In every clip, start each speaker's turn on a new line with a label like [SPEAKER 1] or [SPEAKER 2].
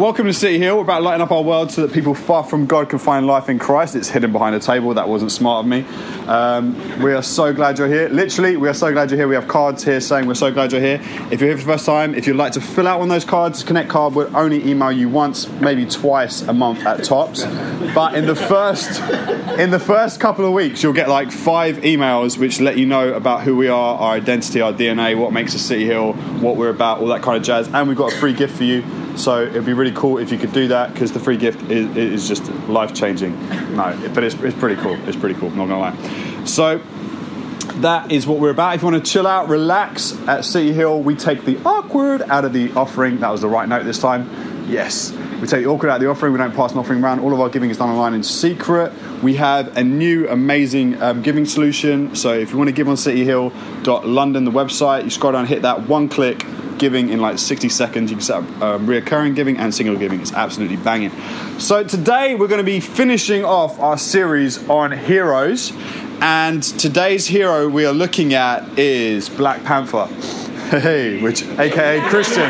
[SPEAKER 1] welcome to City Hill. We're about lighting up our world so that people far from God can find life in Christ. It's hidden behind a table. That wasn't smart of me. Um, we are so glad you're here. Literally, we are so glad you're here. We have cards here saying we're so glad you're here. If you're here for the first time, if you'd like to fill out one of those cards, Connect Card would only email you once, maybe twice a month at tops. But in the first, in the first couple of weeks, you'll get like five emails which let you know about who we are, our identity, our DNA, what makes us City Hill, what we're about, all that kind of jazz. And we've got a free gift for you. So it'd be really cool if you could do that because the free gift is, is just life changing. No, but it's, it's pretty cool. It's pretty cool. Not gonna lie. So that is what we're about. If you want to chill out, relax at City Hill, we take the awkward out of the offering. That was the right note this time. Yes. We take the awkward out of the offering. We don't pass an offering around. All of our giving is done online in secret. We have a new amazing um, giving solution. So if you want to give on cityhill.london, the website, you scroll down, hit that one click, giving in like 60 seconds. You can set up um, reoccurring giving and single giving. It's absolutely banging. So today we're going to be finishing off our series on heroes. And today's hero we are looking at is Black Panther. Hey, which aka Christian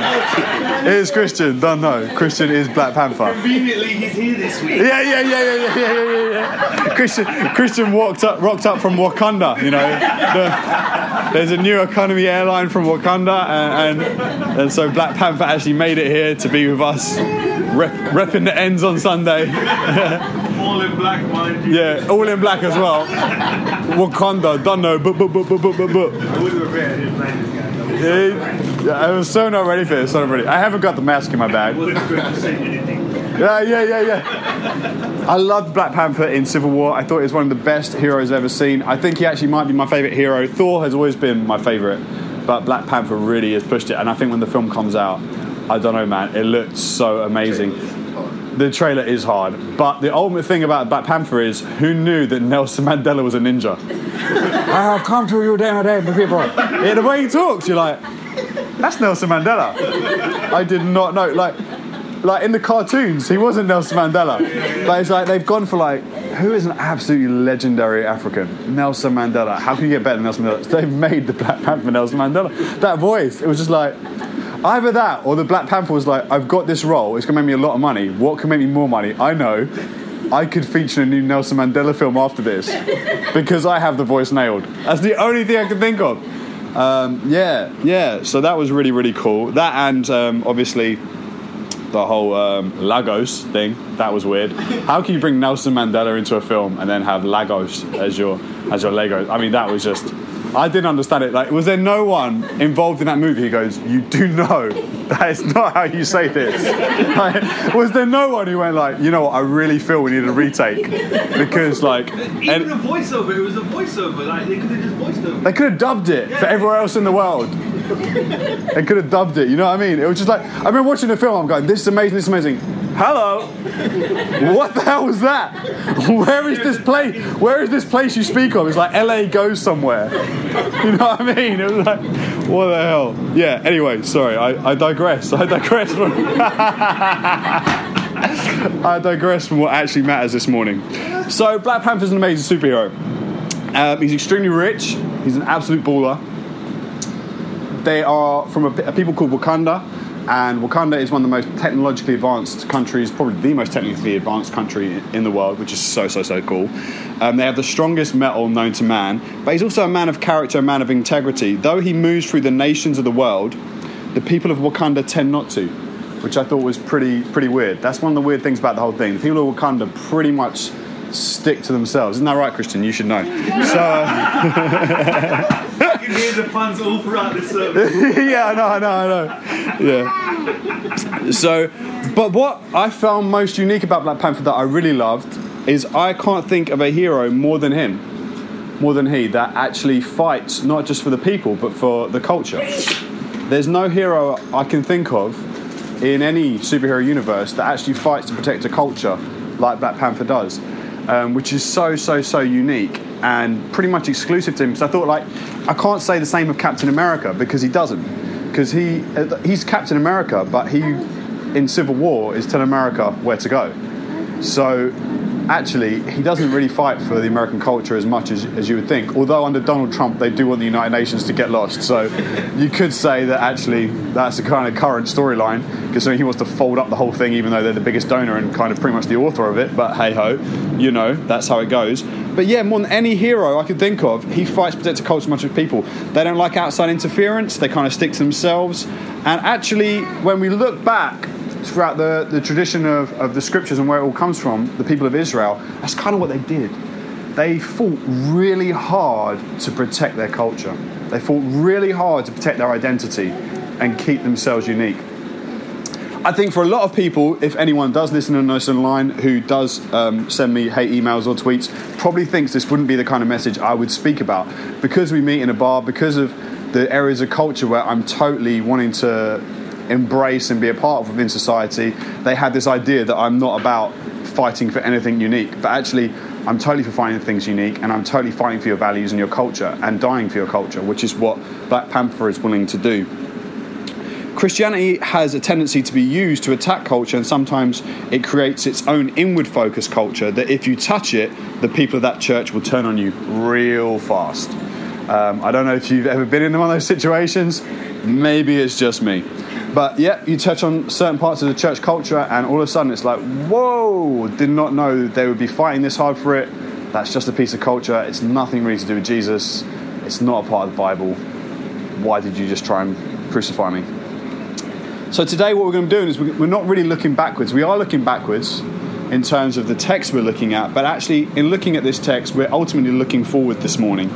[SPEAKER 1] is Christian. Don't know. Christian is Black Panther.
[SPEAKER 2] Conveniently, he's here this week.
[SPEAKER 1] Yeah, yeah, yeah, yeah, yeah, yeah, yeah, yeah. Christian, Christian walked up, rocked up from Wakanda. You know, the, there's a new economy airline from Wakanda, and, and and so Black Panther actually made it here to be with us, rep, repping the ends on Sunday.
[SPEAKER 2] All in black, mind you.
[SPEAKER 1] Yeah, all in black as well. Wakanda, don't know, but but but but but but.
[SPEAKER 2] I would have regretted him playing this guy. though.
[SPEAKER 1] Yeah, yeah, I was so not ready for this. So not ready. I haven't got the mask in my bag.
[SPEAKER 2] I wasn't going to say anything.
[SPEAKER 1] Yeah, yeah, yeah, yeah. I loved Black Panther in Civil War. I thought he was one of the best heroes ever seen. I think he actually might be my favourite hero. Thor has always been my favourite, but Black Panther really has pushed it. And I think when the film comes out, I don't know, man, it looked so amazing. The trailer is hard, but the ultimate thing about Black Panther is who knew that Nelson Mandela was a ninja? I have come to you day and day, my people. Yeah, the way he talks, you're like, that's Nelson Mandela. I did not know. Like, like in the cartoons, he wasn't Nelson Mandela. But it's like they've gone for like, who is an absolutely legendary African? Nelson Mandela. How can you get better than Nelson Mandela? They've made the Black Panther Nelson Mandela. That voice, it was just like. Either that, or the Black Panther was like, I've got this role, it's gonna make me a lot of money. What can make me more money? I know. I could feature in a new Nelson Mandela film after this because I have the voice nailed. That's the only thing I can think of. Um, yeah, yeah. So that was really, really cool. That and um, obviously the whole um, Lagos thing. That was weird. How can you bring Nelson Mandela into a film and then have Lagos as your as your Lego? I mean, that was just. I didn't understand it. Like, was there no one involved in that movie who goes, "You do know that is not how you say this"? Like, was there no one who went like, "You know what? I really feel we need a retake because like."
[SPEAKER 2] Even
[SPEAKER 1] and-
[SPEAKER 2] a voiceover, it was a voiceover. Like they could have just voiced over.
[SPEAKER 1] they could have dubbed it for everywhere else in the world. They could have dubbed it, you know what I mean? It was just like, I remember watching the film, I'm going, this is amazing, this is amazing. Hello? What the hell was that? Where is this place? Where is this place you speak of? It's like LA goes somewhere. You know what I mean? It was like, what the hell? Yeah, anyway, sorry, I, I digress. I digress from. I digress from what actually matters this morning. So, Black Panther's an amazing superhero. Um, he's extremely rich. He's an absolute baller. They are from a, a people called Wakanda, and Wakanda is one of the most technologically advanced countries, probably the most technically advanced country in the world, which is so so so cool. Um, they have the strongest metal known to man, but he's also a man of character, a man of integrity. Though he moves through the nations of the world, the people of Wakanda tend not to, which I thought was pretty pretty weird. That's one of the weird things about the whole thing. The people of Wakanda pretty much stick to themselves. Isn't that right, Christian? You should know. So. uh,
[SPEAKER 2] I can hear the puns all throughout this service.
[SPEAKER 1] yeah, I know, I know, I know. Yeah. So, but what I found most unique about Black Panther that I really loved is I can't think of a hero more than him, more than he, that actually fights not just for the people but for the culture. There's no hero I can think of in any superhero universe that actually fights to protect a culture like Black Panther does, um, which is so, so, so unique and pretty much exclusive to him. So I thought, like, I can't say the same of Captain America because he doesn't. Because he, uh, he's Captain America, but he, in Civil War, is telling America where to go. So actually, he doesn't really fight for the American culture as much as, as you would think. Although under Donald Trump, they do want the United Nations to get lost. So you could say that actually that's a kind of current storyline, considering he wants to fold up the whole thing, even though they're the biggest donor and kind of pretty much the author of it. But hey ho, you know, that's how it goes. But yeah, more than any hero I could think of, he fights protect the culture much as people. They don't like outside interference, they kind of stick to themselves. And actually, when we look back throughout the, the tradition of, of the scriptures and where it all comes from, the people of Israel, that's kind of what they did. They fought really hard to protect their culture. They fought really hard to protect their identity and keep themselves unique. I think for a lot of people, if anyone does listen to us online who does um, send me hate emails or tweets, probably thinks this wouldn't be the kind of message I would speak about. Because we meet in a bar, because of the areas of culture where I'm totally wanting to embrace and be a part of within society, they had this idea that I'm not about fighting for anything unique, but actually, I'm totally for finding things unique and I'm totally fighting for your values and your culture and dying for your culture, which is what Black Panther is willing to do. Christianity has a tendency to be used to attack culture, and sometimes it creates its own inward focused culture that if you touch it, the people of that church will turn on you real fast. Um, I don't know if you've ever been in one of those situations. Maybe it's just me. But yeah, you touch on certain parts of the church culture, and all of a sudden it's like, whoa, did not know they would be fighting this hard for it. That's just a piece of culture. It's nothing really to do with Jesus. It's not a part of the Bible. Why did you just try and crucify me? So today, what we're going to be doing is we're not really looking backwards. We are looking backwards in terms of the text we're looking at, but actually, in looking at this text, we're ultimately looking forward this morning.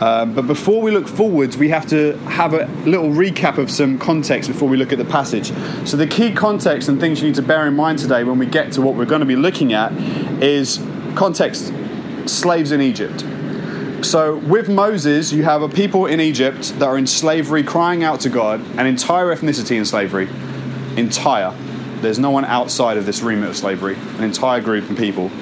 [SPEAKER 1] Um, but before we look forwards, we have to have a little recap of some context before we look at the passage. So, the key context and things you need to bear in mind today when we get to what we're going to be looking at is context slaves in Egypt. So, with Moses, you have a people in Egypt that are in slavery crying out to God, an entire ethnicity in slavery. Entire. There's no one outside of this remit of slavery, an entire group of people.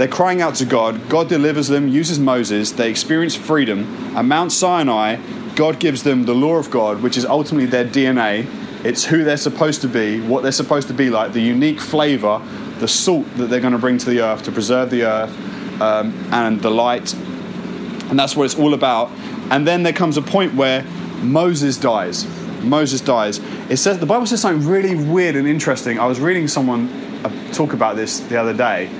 [SPEAKER 1] They're crying out to God. God delivers them, uses Moses. They experience freedom. At Mount Sinai, God gives them the law of God, which is ultimately their DNA. It's who they're supposed to be, what they're supposed to be like, the unique flavor, the salt that they're going to bring to the earth to preserve the earth, um, and the light and that's what it's all about. And then there comes a point where Moses dies. Moses dies. It says the Bible says something really weird and interesting. I was reading someone uh, talk about this the other day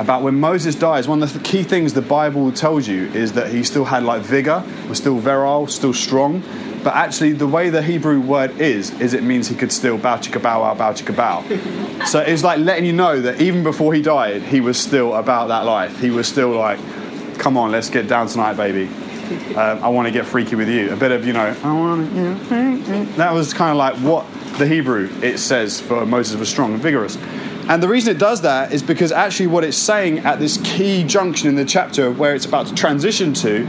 [SPEAKER 1] about when Moses dies. One of the key things the Bible tells you is that he still had like vigor, was still virile, still strong. But actually, the way the Hebrew word is, is it means he could still bow chicka bow chicka bow. so it's like letting you know that even before he died, he was still about that life. He was still like come on, let's get down tonight, baby. Um, I want to get freaky with you. A bit of, you know, I want to. That was kind of like what the Hebrew it says for Moses was strong and vigorous. And the reason it does that is because actually what it's saying at this key junction in the chapter where it's about to transition to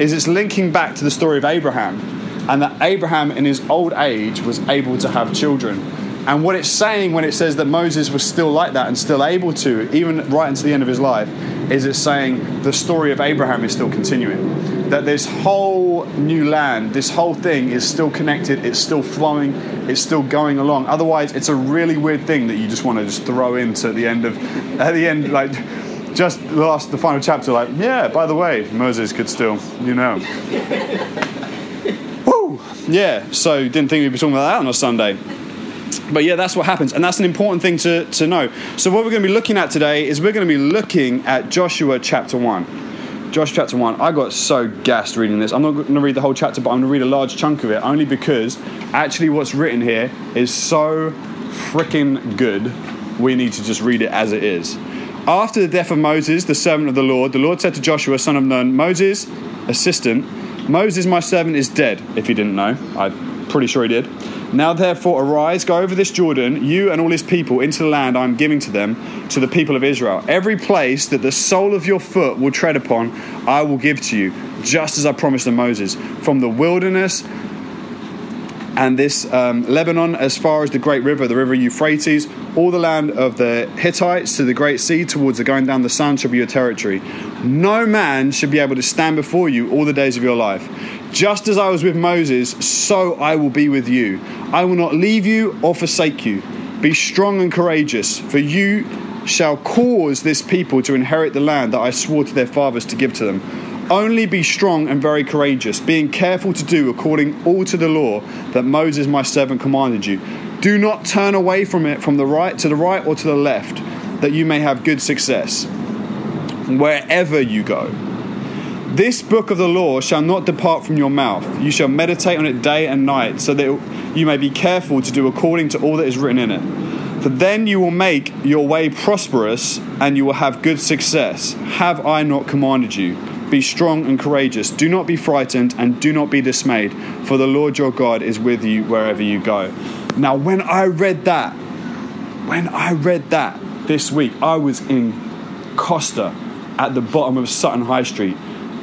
[SPEAKER 1] is it's linking back to the story of Abraham and that Abraham in his old age was able to have children. And what it's saying when it says that Moses was still like that and still able to, even right into the end of his life, is it's saying the story of Abraham is still continuing. That this whole new land, this whole thing is still connected, it's still flowing, it's still going along. Otherwise, it's a really weird thing that you just want to just throw into at the end of, at the end, like, just the last, the final chapter, like, yeah, by the way, Moses could still, you know. Woo! Yeah, so didn't think we'd be talking about that on a Sunday but yeah, that's what happens, and that's an important thing to, to know. So, what we're going to be looking at today is we're going to be looking at Joshua chapter 1. Joshua chapter 1. I got so gassed reading this. I'm not going to read the whole chapter, but I'm going to read a large chunk of it only because actually what's written here is so freaking good, we need to just read it as it is. After the death of Moses, the servant of the Lord, the Lord said to Joshua, son of Nun, Moses, assistant, Moses, my servant, is dead, if you didn't know. I'm pretty sure he did. Now therefore arise, go over this Jordan, you and all his people, into the land I am giving to them, to the people of Israel. Every place that the sole of your foot will tread upon, I will give to you, just as I promised to Moses. From the wilderness and this um, Lebanon as far as the great river, the river Euphrates, all the land of the Hittites to the great sea towards the going down the sun shall be your territory. No man should be able to stand before you all the days of your life. Just as I was with Moses, so I will be with you. I will not leave you or forsake you. Be strong and courageous, for you shall cause this people to inherit the land that I swore to their fathers to give to them. Only be strong and very courageous, being careful to do according all to the law that Moses my servant commanded you. Do not turn away from it from the right to the right or to the left, that you may have good success wherever you go. This book of the law shall not depart from your mouth. You shall meditate on it day and night, so that you may be careful to do according to all that is written in it. For then you will make your way prosperous, and you will have good success. Have I not commanded you? Be strong and courageous. Do not be frightened, and do not be dismayed, for the Lord your God is with you wherever you go. Now, when I read that, when I read that this week, I was in Costa at the bottom of Sutton High Street.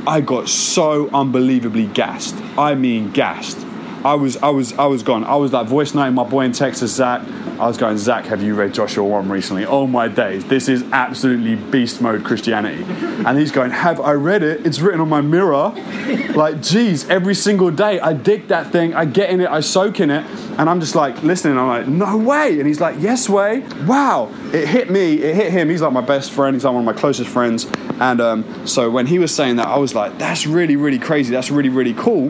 [SPEAKER 1] I got so unbelievably gassed. I mean, gassed. I was, I was, I was gone. I was like voice noting my boy in Texas, Zach. I was going, Zach, have you read Joshua 1 recently? Oh my days, this is absolutely beast mode Christianity. And he's going, Have I read it? It's written on my mirror. Like, geez, every single day I dig that thing, I get in it, I soak in it, and I'm just like listening. I'm like, No way. And he's like, Yes, way. Wow. It hit me, it hit him. He's like my best friend, he's like one of my closest friends. And um, so when he was saying that, I was like, That's really, really crazy. That's really, really cool.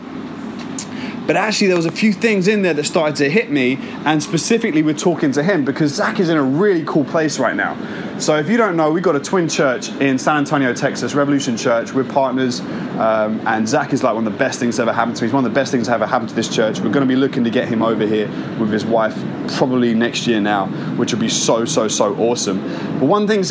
[SPEAKER 1] But actually, there was a few things in there that started to hit me, and specifically, we're talking to him because Zach is in a really cool place right now. So, if you don't know, we've got a twin church in San Antonio, Texas, Revolution Church. We're partners, um, and Zach is like one of the best things that ever happened to me. He's one of the best things that ever happened to this church. We're going to be looking to get him over here with his wife probably next year now, which would be so, so, so awesome. But one thing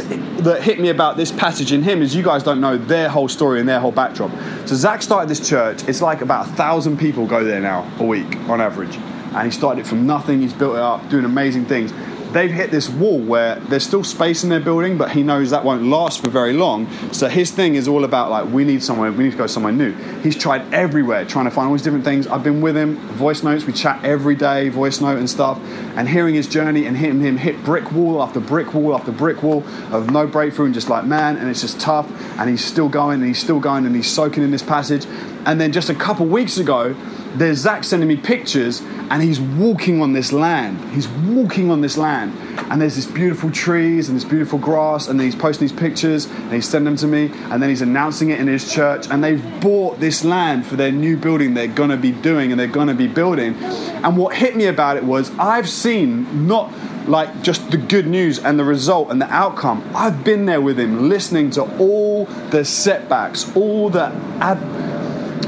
[SPEAKER 1] that hit me about this passage in him is you guys don't know their whole story and their whole backdrop. So, Zach started this church, it's like about a thousand people go there now a week on average. And he started it from nothing, he's built it up, doing amazing things. They've hit this wall where there's still space in their building, but he knows that won't last for very long. So his thing is all about like, we need somewhere, we need to go somewhere new. He's tried everywhere, trying to find all these different things. I've been with him, voice notes, we chat every day, voice note and stuff, and hearing his journey and hitting him hit brick wall after brick wall after brick wall of no breakthrough and just like, man, and it's just tough. And he's still going and he's still going and he's soaking in this passage. And then just a couple weeks ago, there's Zach sending me pictures, and he's walking on this land. He's walking on this land, and there's this beautiful trees and this beautiful grass, and he's posting these pictures, and he's sending them to me, and then he's announcing it in his church, and they've bought this land for their new building they're gonna be doing and they're gonna be building. And what hit me about it was I've seen not like just the good news and the result and the outcome. I've been there with him, listening to all the setbacks, all the ad-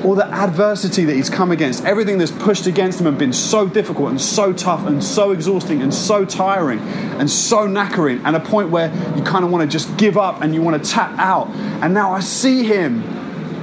[SPEAKER 1] all the adversity that he's come against, everything that's pushed against him and been so difficult and so tough and so exhausting and so tiring and so knackering, and a point where you kind of want to just give up and you want to tap out. And now I see him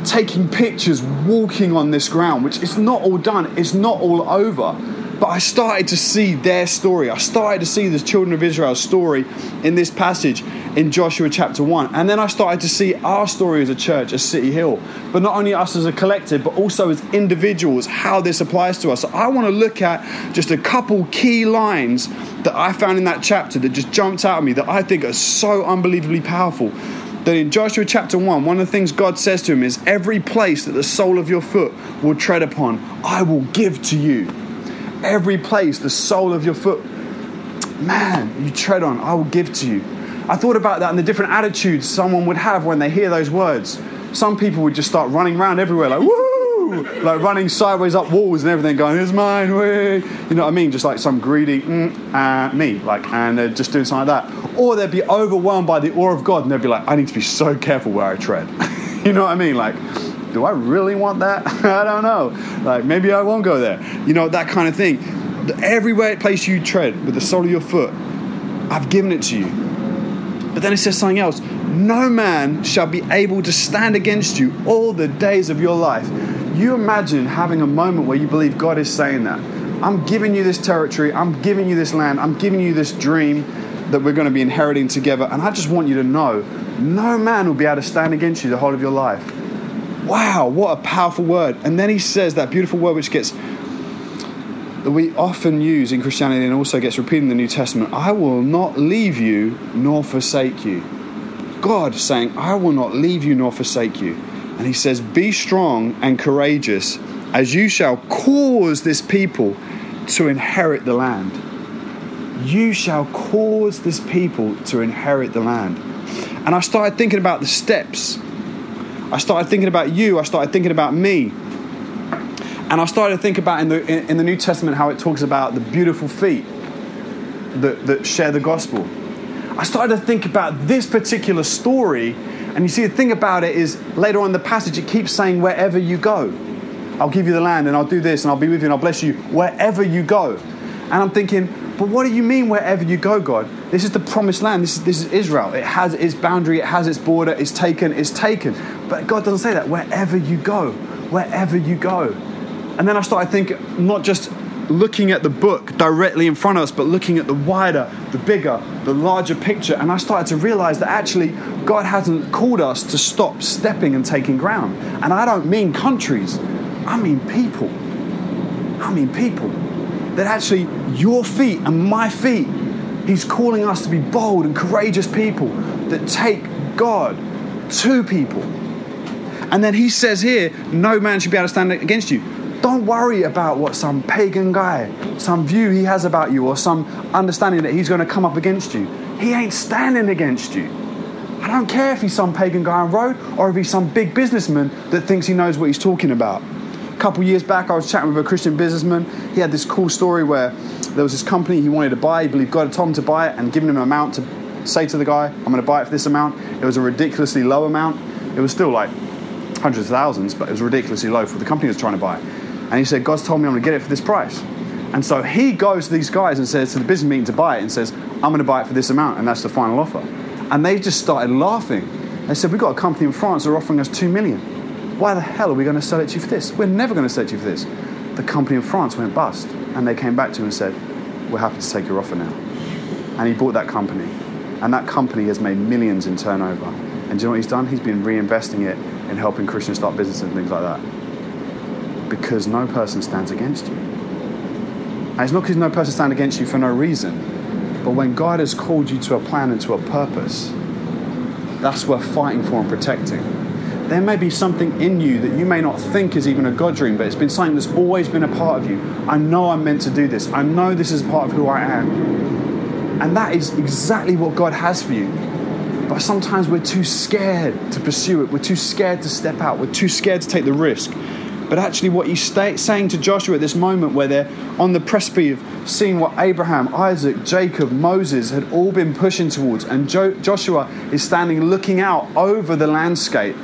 [SPEAKER 1] taking pictures, walking on this ground, which is not all done, it's not all over. But I started to see their story. I started to see the children of Israel's story in this passage in Joshua chapter 1. And then I started to see our story as a church, as City Hill. But not only us as a collective, but also as individuals, how this applies to us. So I want to look at just a couple key lines that I found in that chapter that just jumped out at me that I think are so unbelievably powerful that in Joshua chapter 1, one of the things God says to him is, Every place that the sole of your foot will tread upon, I will give to you every place, the sole of your foot, man, you tread on, I will give to you. I thought about that and the different attitudes someone would have when they hear those words. Some people would just start running around everywhere, like, woo! Like running sideways up walls and everything, going, it's mine, way. You know what I mean? Just like some greedy, mm, uh, me, like, and they're just doing something like that. Or they'd be overwhelmed by the awe of God and they'd be like, I need to be so careful where I tread. you know what I mean? Like, do I really want that? I don't know. Like maybe I won't go there. You know, that kind of thing. Everywhere place you tread with the sole of your foot, I've given it to you. But then it says something else. No man shall be able to stand against you all the days of your life. You imagine having a moment where you believe God is saying that. I'm giving you this territory, I'm giving you this land, I'm giving you this dream that we're going to be inheriting together. And I just want you to know no man will be able to stand against you the whole of your life. Wow, what a powerful word. And then he says that beautiful word which gets that we often use in Christianity and also gets repeated in the New Testament I will not leave you nor forsake you. God saying, I will not leave you nor forsake you. And he says, Be strong and courageous, as you shall cause this people to inherit the land. You shall cause this people to inherit the land. And I started thinking about the steps. I started thinking about you. I started thinking about me. And I started to think about in the, in, in the New Testament how it talks about the beautiful feet that, that share the gospel. I started to think about this particular story. And you see, the thing about it is later on in the passage, it keeps saying, wherever you go. I'll give you the land and I'll do this and I'll be with you and I'll bless you wherever you go. And I'm thinking, but what do you mean wherever you go, God? This is the promised land. This is, this is Israel. It has its boundary, it has its border, it's taken, it's taken. But God doesn't say that. Wherever you go, wherever you go. And then I started thinking, not just looking at the book directly in front of us, but looking at the wider, the bigger, the larger picture. And I started to realize that actually God hasn't called us to stop stepping and taking ground. And I don't mean countries, I mean people. I mean people. That actually your feet and my feet, He's calling us to be bold and courageous people that take God to people. And then He says here, no man should be able to stand against you. Don't worry about what some pagan guy, some view he has about you, or some understanding that he's going to come up against you. He ain't standing against you. I don't care if he's some pagan guy on road or if he's some big businessman that thinks he knows what he's talking about A couple years back, I was chatting with a Christian businessman. He had this cool story where there was this company he wanted to buy. He believed God had told him to buy it and given him an amount to say to the guy, I'm going to buy it for this amount. It was a ridiculously low amount. It was still like hundreds of thousands, but it was ridiculously low for the company was trying to buy. And he said, God's told me I'm going to get it for this price. And so he goes to these guys and says to the business meeting to buy it and says, I'm going to buy it for this amount, and that's the final offer. And they just started laughing. They said, We've got a company in France that are offering us two million. Why the hell are we going to sell it to you for this? We're never going to sell it to you for this. The company in France went bust, and they came back to him and said, We're happy to take your offer now. And he bought that company, and that company has made millions in turnover. And do you know what he's done? He's been reinvesting it in helping Christians start businesses and things like that. Because no person stands against you. And it's not because no person stands against you for no reason, but when God has called you to a plan and to a purpose, that's worth fighting for and protecting there may be something in you that you may not think is even a God dream, but it's been something that's always been a part of you. I know I'm meant to do this. I know this is part of who I am. And that is exactly what God has for you. But sometimes we're too scared to pursue it. We're too scared to step out. We're too scared to take the risk. But actually, what he's saying to Joshua at this moment, where they're on the precipice of seeing what Abraham, Isaac, Jacob, Moses had all been pushing towards, and jo- Joshua is standing looking out over the landscape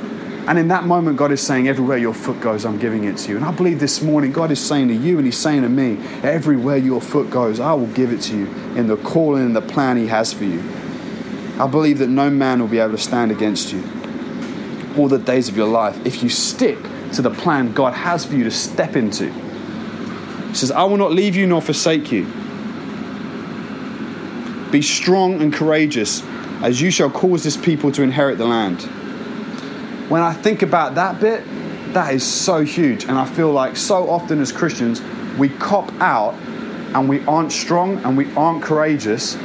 [SPEAKER 1] and in that moment, God is saying, Everywhere your foot goes, I'm giving it to you. And I believe this morning, God is saying to you and He's saying to me, Everywhere your foot goes, I will give it to you in the calling and the plan He has for you. I believe that no man will be able to stand against you all the days of your life if you stick to the plan God has for you to step into. He says, I will not leave you nor forsake you. Be strong and courageous, as you shall cause this people to inherit the land when I think about that bit, that is so huge. And I feel like so often as Christians, we cop out and we aren't strong and we aren't courageous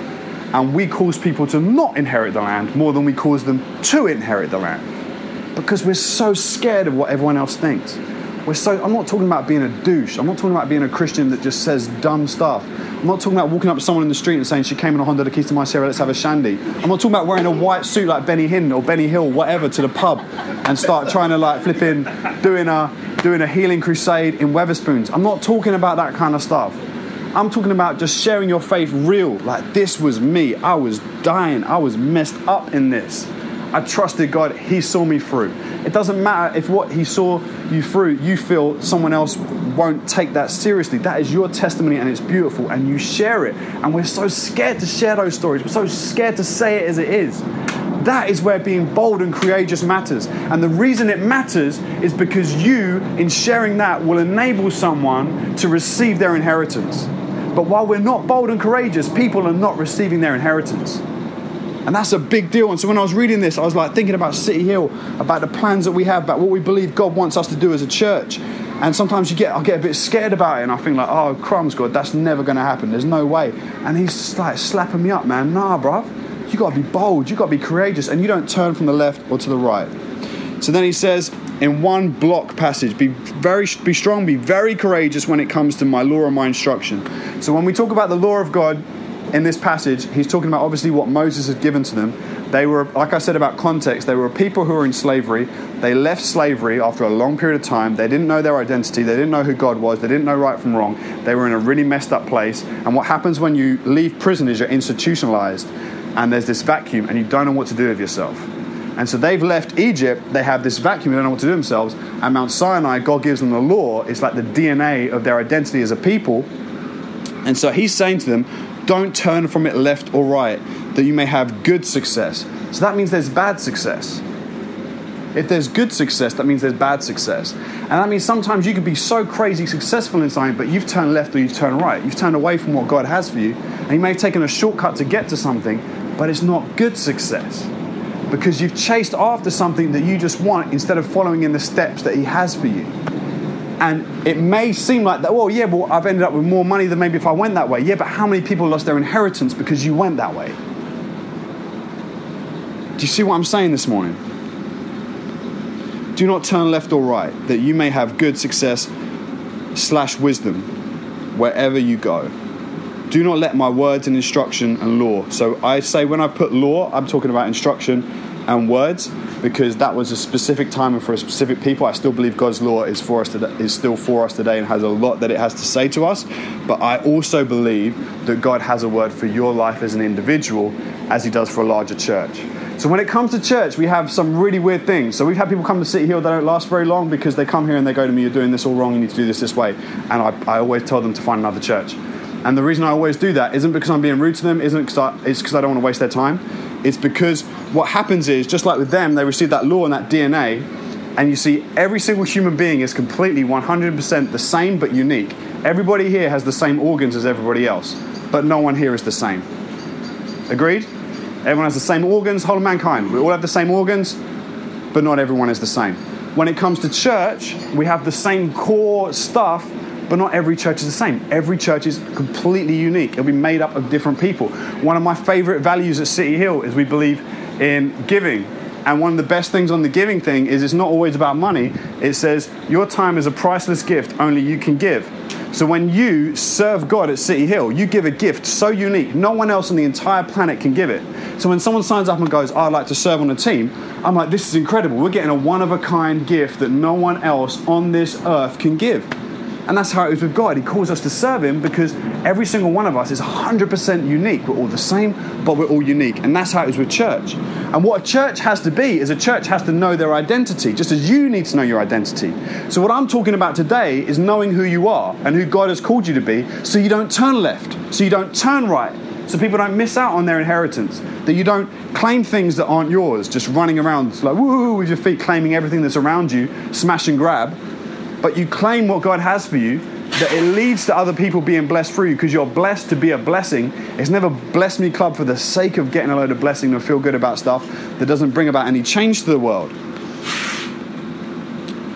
[SPEAKER 1] and we cause people to not inherit the land more than we cause them to inherit the land because we're so scared of what everyone else thinks. We're so, I'm not talking about being a douche. I'm not talking about being a Christian that just says dumb stuff. I'm not talking about walking up to someone in the street and saying she came in a Honda, the keys to my Sierra, let's have a shandy. I'm not talking about wearing a white suit like Benny Hinn or Benny Hill, whatever, to the pub and start trying to like flip in, doing a, doing a healing crusade in Wetherspoons. I'm not talking about that kind of stuff. I'm talking about just sharing your faith real. Like, this was me. I was dying. I was messed up in this. I trusted God. He saw me through. It doesn't matter if what He saw you through, you feel someone else won't take that seriously. That is your testimony and it's beautiful and you share it. And we're so scared to share those stories. We're so scared to say it as it is. That is where being bold and courageous matters. And the reason it matters is because you, in sharing that, will enable someone to receive their inheritance. But while we're not bold and courageous, people are not receiving their inheritance. And that's a big deal. And so when I was reading this, I was like thinking about City Hill, about the plans that we have, about what we believe God wants us to do as a church. And sometimes you get, I get a bit scared about it, and I think like, oh crumbs, God, that's never going to happen. There's no way. And he's like slapping me up, man. Nah, bruv. You got to be bold. You got to be courageous, and you don't turn from the left or to the right. So then he says, in one block passage, be very, be strong, be very courageous when it comes to my law and my instruction. So when we talk about the law of God, in this passage, he's talking about obviously what Moses had given to them. They were, like I said about context, they were people who were in slavery. They left slavery after a long period of time. They didn't know their identity. They didn't know who God was. They didn't know right from wrong. They were in a really messed up place. And what happens when you leave prison is you're institutionalized and there's this vacuum and you don't know what to do with yourself. And so they've left Egypt, they have this vacuum, they don't know what to do themselves. And Mount Sinai, God gives them the law. It's like the DNA of their identity as a people. And so he's saying to them, don't turn from it left or right, that you may have good success. So that means there's bad success. If there's good success, that means there's bad success. And that means sometimes you could be so crazy successful in something, but you've turned left or you've turned right. You've turned away from what God has for you. And you may have taken a shortcut to get to something, but it's not good success because you've chased after something that you just want instead of following in the steps that He has for you. And it may seem like that, well, yeah, well, I've ended up with more money than maybe if I went that way. Yeah, but how many people lost their inheritance because you went that way? Do you see what I'm saying this morning? Do not turn left or right, that you may have good success slash wisdom wherever you go. Do not let my words and instruction and law. So I say when I put law, I'm talking about instruction and words because that was a specific time and for a specific people. I still believe God's law is for us today, is still for us today and has a lot that it has to say to us. But I also believe that God has a word for your life as an individual as he does for a larger church. So when it comes to church, we have some really weird things. So we've had people come to City Hill that don't last very long because they come here and they go to me, "You're doing this all wrong. You need to do this this way." And I, I always tell them to find another church. And the reason I always do that isn't because I'm being rude to them, isn't because I, it's because I don't want to waste their time. It's because what happens is, just like with them, they receive that law and that DNA, and you see every single human being is completely 100% the same but unique. Everybody here has the same organs as everybody else, but no one here is the same. Agreed? Everyone has the same organs, whole of mankind. We all have the same organs, but not everyone is the same. When it comes to church, we have the same core stuff, but not every church is the same. Every church is completely unique. It'll be made up of different people. One of my favorite values at City Hill is we believe in giving. And one of the best things on the giving thing is it's not always about money. It says, Your time is a priceless gift only you can give. So when you serve God at City Hill, you give a gift so unique, no one else on the entire planet can give it. So when someone signs up and goes, I'd like to serve on a team, I'm like, this is incredible. We're getting a one of a kind gift that no one else on this earth can give. And that's how it is with God. He calls us to serve Him because every single one of us is 100% unique. We're all the same, but we're all unique. And that's how it is with church. And what a church has to be is a church has to know their identity, just as you need to know your identity. So, what I'm talking about today is knowing who you are and who God has called you to be so you don't turn left, so you don't turn right, so people don't miss out on their inheritance, that you don't claim things that aren't yours, just running around like woo with your feet, claiming everything that's around you, smash and grab but you claim what God has for you, that it leads to other people being blessed through you because you're blessed to be a blessing. It's never bless me club for the sake of getting a load of blessing and feel good about stuff that doesn't bring about any change to the world.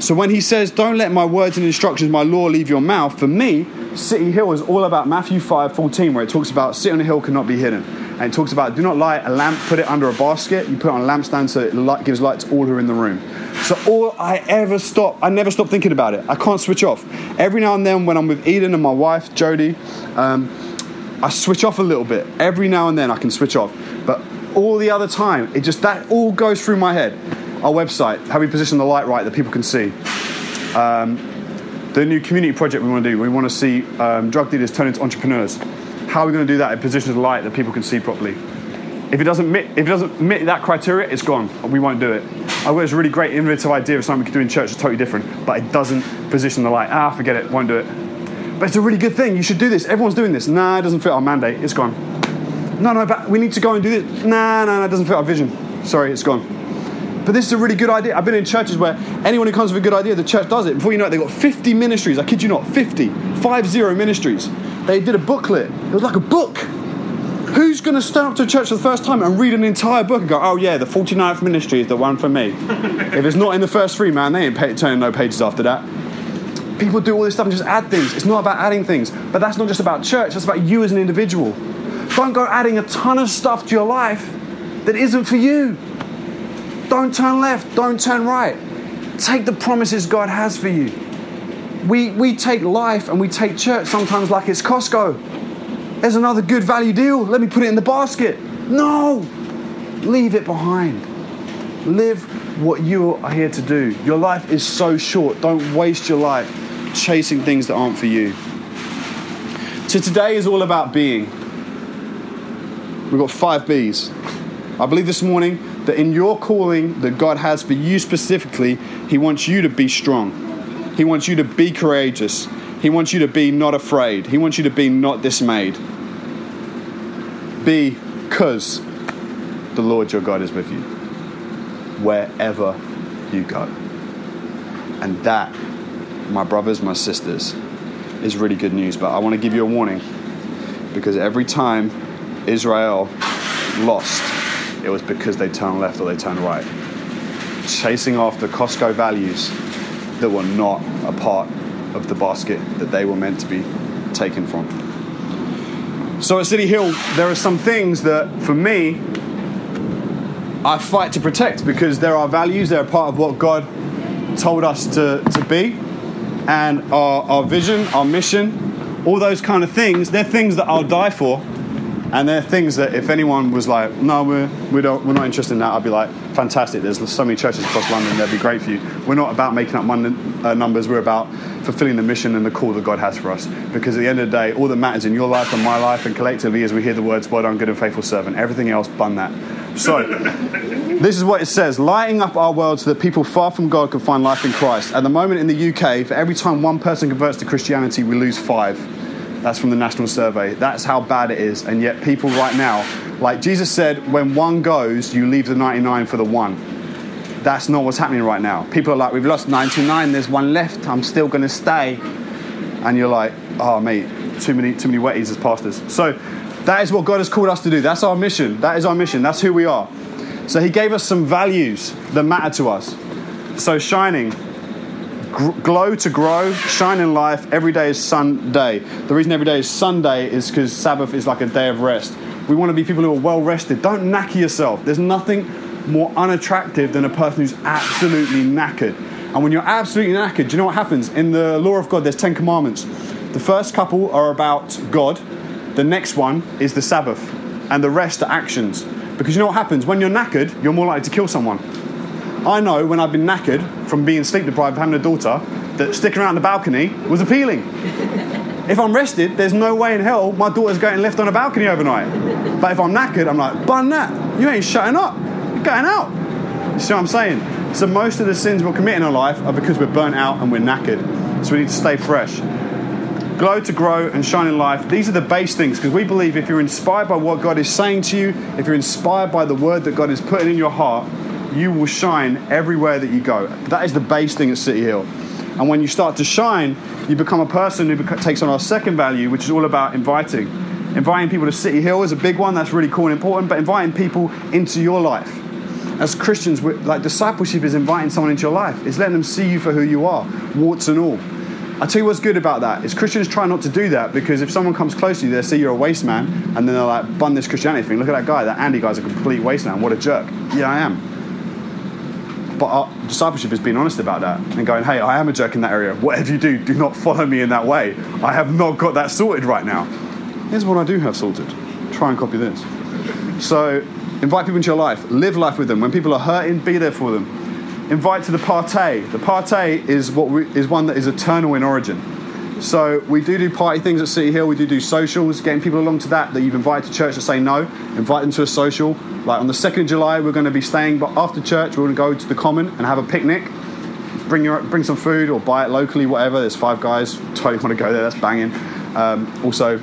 [SPEAKER 1] So when he says, Don't let my words and instructions, my law leave your mouth, for me, City Hill is all about Matthew 5 14, where it talks about sit on a hill cannot be hidden. And it talks about do not light a lamp, put it under a basket, you put it on a lampstand so it gives light to all who are in the room. So all I ever stop, I never stop thinking about it. I can't switch off. Every now and then when I'm with Eden and my wife, Jody, um, I switch off a little bit. Every now and then I can switch off. But all the other time, it just, that all goes through my head. Our website, how we position the light right that people can see. Um, the new community project we want to do, we want to see um, drug dealers turn into entrepreneurs. How are we going to do that? in positions the light that people can see properly. If it doesn't meet, if it doesn't meet that criteria, it's gone. We won't do it. I've got this really great innovative idea of something we could do in church that's totally different, but it doesn't position the light. Ah, forget it, won't do it. But it's a really good thing. You should do this. Everyone's doing this. Nah, it doesn't fit our mandate. It's gone. No, no, but we need to go and do this. Nah, nah, nah, it doesn't fit our vision. Sorry, it's gone. But this is a really good idea. I've been in churches where anyone who comes with a good idea, the church does it. Before you know it, they've got 50 ministries. I kid you not, 50. Five zero ministries. They did a booklet. It was like a book. Who's going to stand up to church for the first time and read an entire book and go, oh yeah, the 49th ministry is the one for me? if it's not in the first three, man, they ain't pay- turning no pages after that. People do all this stuff and just add things. It's not about adding things. But that's not just about church, that's about you as an individual. Don't go adding a ton of stuff to your life that isn't for you. Don't turn left, don't turn right. Take the promises God has for you. We, we take life and we take church sometimes like it's Costco. there's another good value deal. Let me put it in the basket. No, leave it behind. Live what you are here to do. Your life is so short. Don't waste your life chasing things that aren't for you. So today is all about being. We've got five B's. I believe this morning that in your calling that God has for you specifically, He wants you to be strong. He wants you to be courageous. He wants you to be not afraid. He wants you to be not dismayed. Because the Lord your God is with you wherever you go. And that, my brothers, my sisters, is really good news. But I want to give you a warning because every time Israel lost, it was because they turned left or they turned right. Chasing after Costco values that were not a part of the basket that they were meant to be taken from. So at City Hill, there are some things that, for me, I fight to protect because there are values, they're a part of what God told us to, to be, and our, our vision, our mission, all those kind of things, they're things that I'll die for. And they're things that if anyone was like, no, we're, we don't, we're not interested in that, I'd be like, fantastic. There's so many churches across London, they'd be great for you. We're not about making up mon- uh, numbers, we're about fulfilling the mission and the call that God has for us. Because at the end of the day, all that matters in your life and my life and collectively as we hear the words, well done, good and faithful servant. Everything else, bun that. So, this is what it says lighting up our world so that people far from God can find life in Christ. At the moment in the UK, for every time one person converts to Christianity, we lose five. That's from the national survey. That's how bad it is. And yet, people right now, like Jesus said, when one goes, you leave the 99 for the one. That's not what's happening right now. People are like, we've lost 99, there's one left, I'm still going to stay. And you're like, oh, mate, too many, too many wetties as pastors. So, that is what God has called us to do. That's our mission. That is our mission. That's who we are. So, He gave us some values that matter to us. So, shining, glow to grow, shine in life. Every day is Sunday. The reason every day is Sunday is because Sabbath is like a day of rest. We want to be people who are well rested. Don't knacker yourself. There's nothing more unattractive than a person who's absolutely knackered. And when you're absolutely knackered, do you know what happens? In the law of God, there's 10 commandments. The first couple are about God, the next one is the Sabbath, and the rest are actions. Because you know what happens? When you're knackered, you're more likely to kill someone. I know when I've been knackered from being sleep deprived, having a daughter, that sticking around the balcony was appealing. if I'm rested, there's no way in hell my daughter's getting left on a balcony overnight. But if I'm knackered, I'm like, bun that. You ain't shutting up. You're going out. You see what I'm saying? So most of the sins we'll commit in our life are because we're burnt out and we're knackered. So we need to stay fresh. Glow to grow and shine in life. These are the base things because we believe if you're inspired by what God is saying to you, if you're inspired by the word that God is putting in your heart, you will shine everywhere that you go. That is the base thing at City Hill. And when you start to shine, you become a person who takes on our second value, which is all about inviting. Inviting people to City Hill is a big one, that's really cool and important, but inviting people into your life. As Christians, like discipleship is inviting someone into your life, it's letting them see you for who you are, warts and all. I tell you what's good about that is Christians try not to do that because if someone comes close to you, they see you're a waste man, and then they're like, "Bun this Christianity thing. Look at that guy. That Andy guy's a complete waste man. What a jerk." Yeah, I am. But discipleship is being honest about that and going, hey, I am a jerk in that area. Whatever you do, do not follow me in that way. I have not got that sorted right now. Here's what I do have sorted. Try and copy this. So, invite people into your life. Live life with them. When people are hurting, be there for them. Invite to the party. The party is is one that is eternal in origin. So we do do party things at City Hill. We do do socials, getting people along to that that you've invited to church to say no. Invite them to a social. Like on the second of July, we're going to be staying, but after church, we're going to go to the Common and have a picnic. Bring your bring some food or buy it locally, whatever. There's five guys. Totally want to go there. That's banging. Um, also,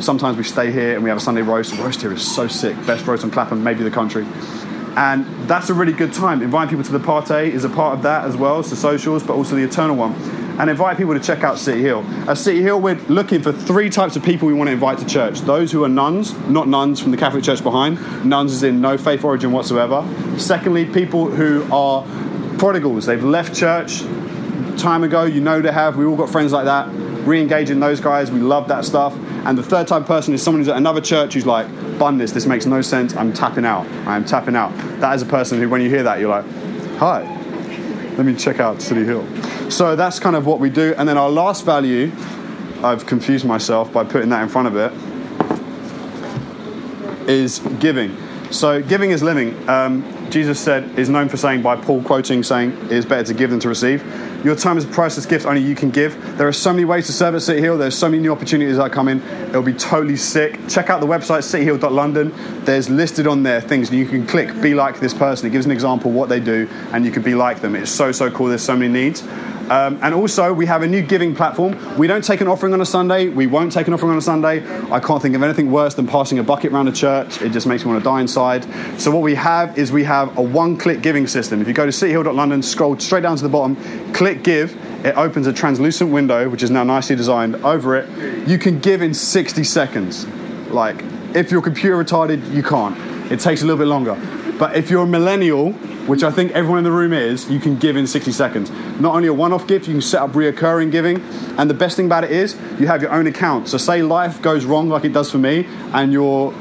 [SPEAKER 1] sometimes we stay here and we have a Sunday roast. The roast here is so sick. Best roast on Clapham, maybe the country. And that's a really good time. Inviting people to the party is a part of that as well, so socials, but also the eternal one and invite people to check out City Hill. At City Hill, we're looking for three types of people we want to invite to church. Those who are nuns, not nuns from the Catholic Church behind, nuns is in no faith origin whatsoever. Secondly, people who are prodigals. They've left church time ago, you know they have. We all got friends like that. Re engaging those guys, we love that stuff. And the third type person is someone who's at another church who's like, bun this, this makes no sense, I'm tapping out. I'm tapping out. That is a person who, when you hear that, you're like, hi, let me check out City Hill. So that's kind of what we do. And then our last value, I've confused myself by putting that in front of it, is giving. So giving is living. Um, Jesus said is known for saying by Paul quoting saying it is better to give than to receive. Your time is a priceless gift only you can give. There are so many ways to serve at City Hill. There's so many new opportunities that come in. It'll be totally sick. Check out the website cityhill.london. There's listed on there things you can click. Be like this person. It gives an example what they do, and you can be like them. It's so so cool. There's so many needs. Um, and also, we have a new giving platform. We don't take an offering on a Sunday. We won't take an offering on a Sunday. I can't think of anything worse than passing a bucket around a church. It just makes me want to die inside. So, what we have is we have a one click giving system. If you go to cityhill.london, scroll straight down to the bottom, click give, it opens a translucent window, which is now nicely designed. Over it, you can give in 60 seconds. Like, if you're computer retarded, you can't. It takes a little bit longer. But if you're a millennial, which I think everyone in the room is, you can give in 60 seconds. Not only a one off gift, you can set up reoccurring giving. And the best thing about it is you have your own account. So, say life goes wrong like it does for me, and you're,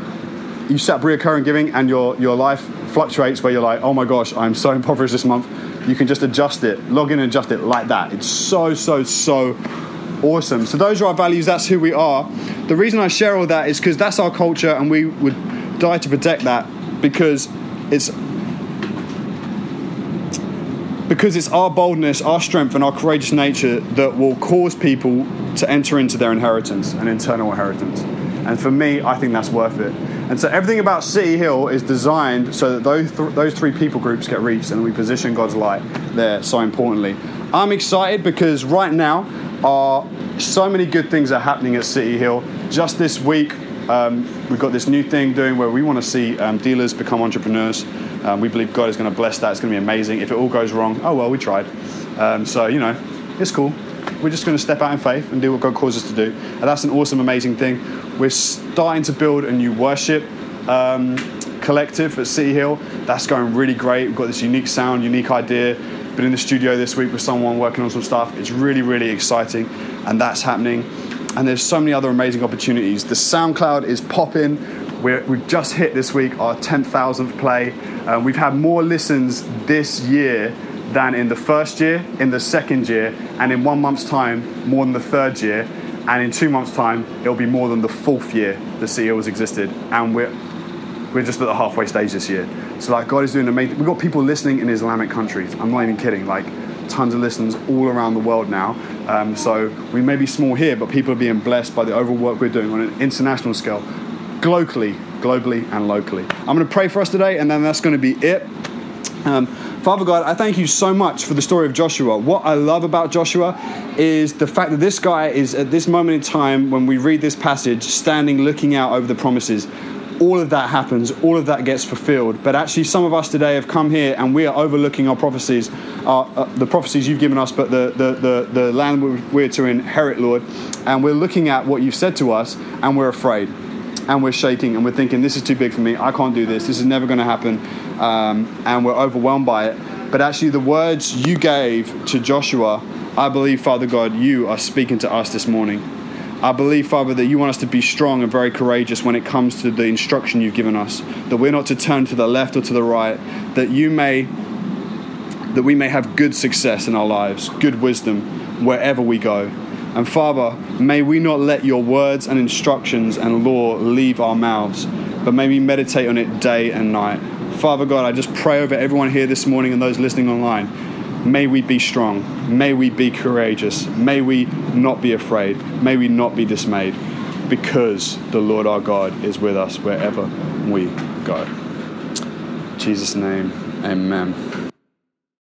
[SPEAKER 1] you set up reoccurring giving, and your, your life fluctuates where you're like, oh my gosh, I'm so impoverished this month. You can just adjust it, log in and adjust it like that. It's so, so, so awesome. So, those are our values, that's who we are. The reason I share all that is because that's our culture, and we would die to protect that because it's because it's our boldness, our strength, and our courageous nature that will cause people to enter into their inheritance, an internal inheritance. And for me, I think that's worth it. And so everything about City Hill is designed so that those, th- those three people groups get reached and we position God's light there so importantly. I'm excited because right now, are so many good things are happening at City Hill. Just this week, um, we've got this new thing doing where we want to see um, dealers become entrepreneurs. Um, we believe God is going to bless that. It's going to be amazing. If it all goes wrong, oh well, we tried. Um, so, you know, it's cool. We're just going to step out in faith and do what God calls us to do. And that's an awesome, amazing thing. We're starting to build a new worship um, collective at City Hill. That's going really great. We've got this unique sound, unique idea. Been in the studio this week with someone working on some stuff. It's really, really exciting. And that's happening and there's so many other amazing opportunities. The SoundCloud is popping. we have just hit this week our 10,000th play. Uh, we've had more listens this year than in the first year, in the second year, and in one month's time, more than the third year. And in two months' time, it'll be more than the fourth year the CEO has existed. And we're, we're just at the halfway stage this year. So, like, God is doing amazing. We've got people listening in Islamic countries. I'm not even kidding. Like, tons of listens all around the world now. Um, so we may be small here, but people are being blessed by the overall work we're doing on an international scale, globally, globally, and locally. I'm going to pray for us today, and then that's going to be it. Um, Father God, I thank you so much for the story of Joshua. What I love about Joshua is the fact that this guy is at this moment in time when we read this passage standing looking out over the promises all of that happens, all of that gets fulfilled. But actually, some of us today have come here and we are overlooking our prophecies, our, uh, the prophecies you've given us, but the, the, the, the land we're to inherit, Lord. And we're looking at what you've said to us and we're afraid and we're shaking and we're thinking, this is too big for me. I can't do this. This is never going to happen. Um, and we're overwhelmed by it. But actually, the words you gave to Joshua, I believe, Father God, you are speaking to us this morning. I believe, Father, that you want us to be strong and very courageous when it comes to the instruction you've given us. That we're not to turn to the left or to the right. That you may, that we may have good success in our lives, good wisdom wherever we go. And Father, may we not let your words and instructions and law leave our mouths, but may we meditate on it day and night. Father God, I just pray over everyone here this morning and those listening online May we be strong. May we be courageous. May we not be afraid. May we not be dismayed because the Lord our God is with us wherever we go. In Jesus' name, amen.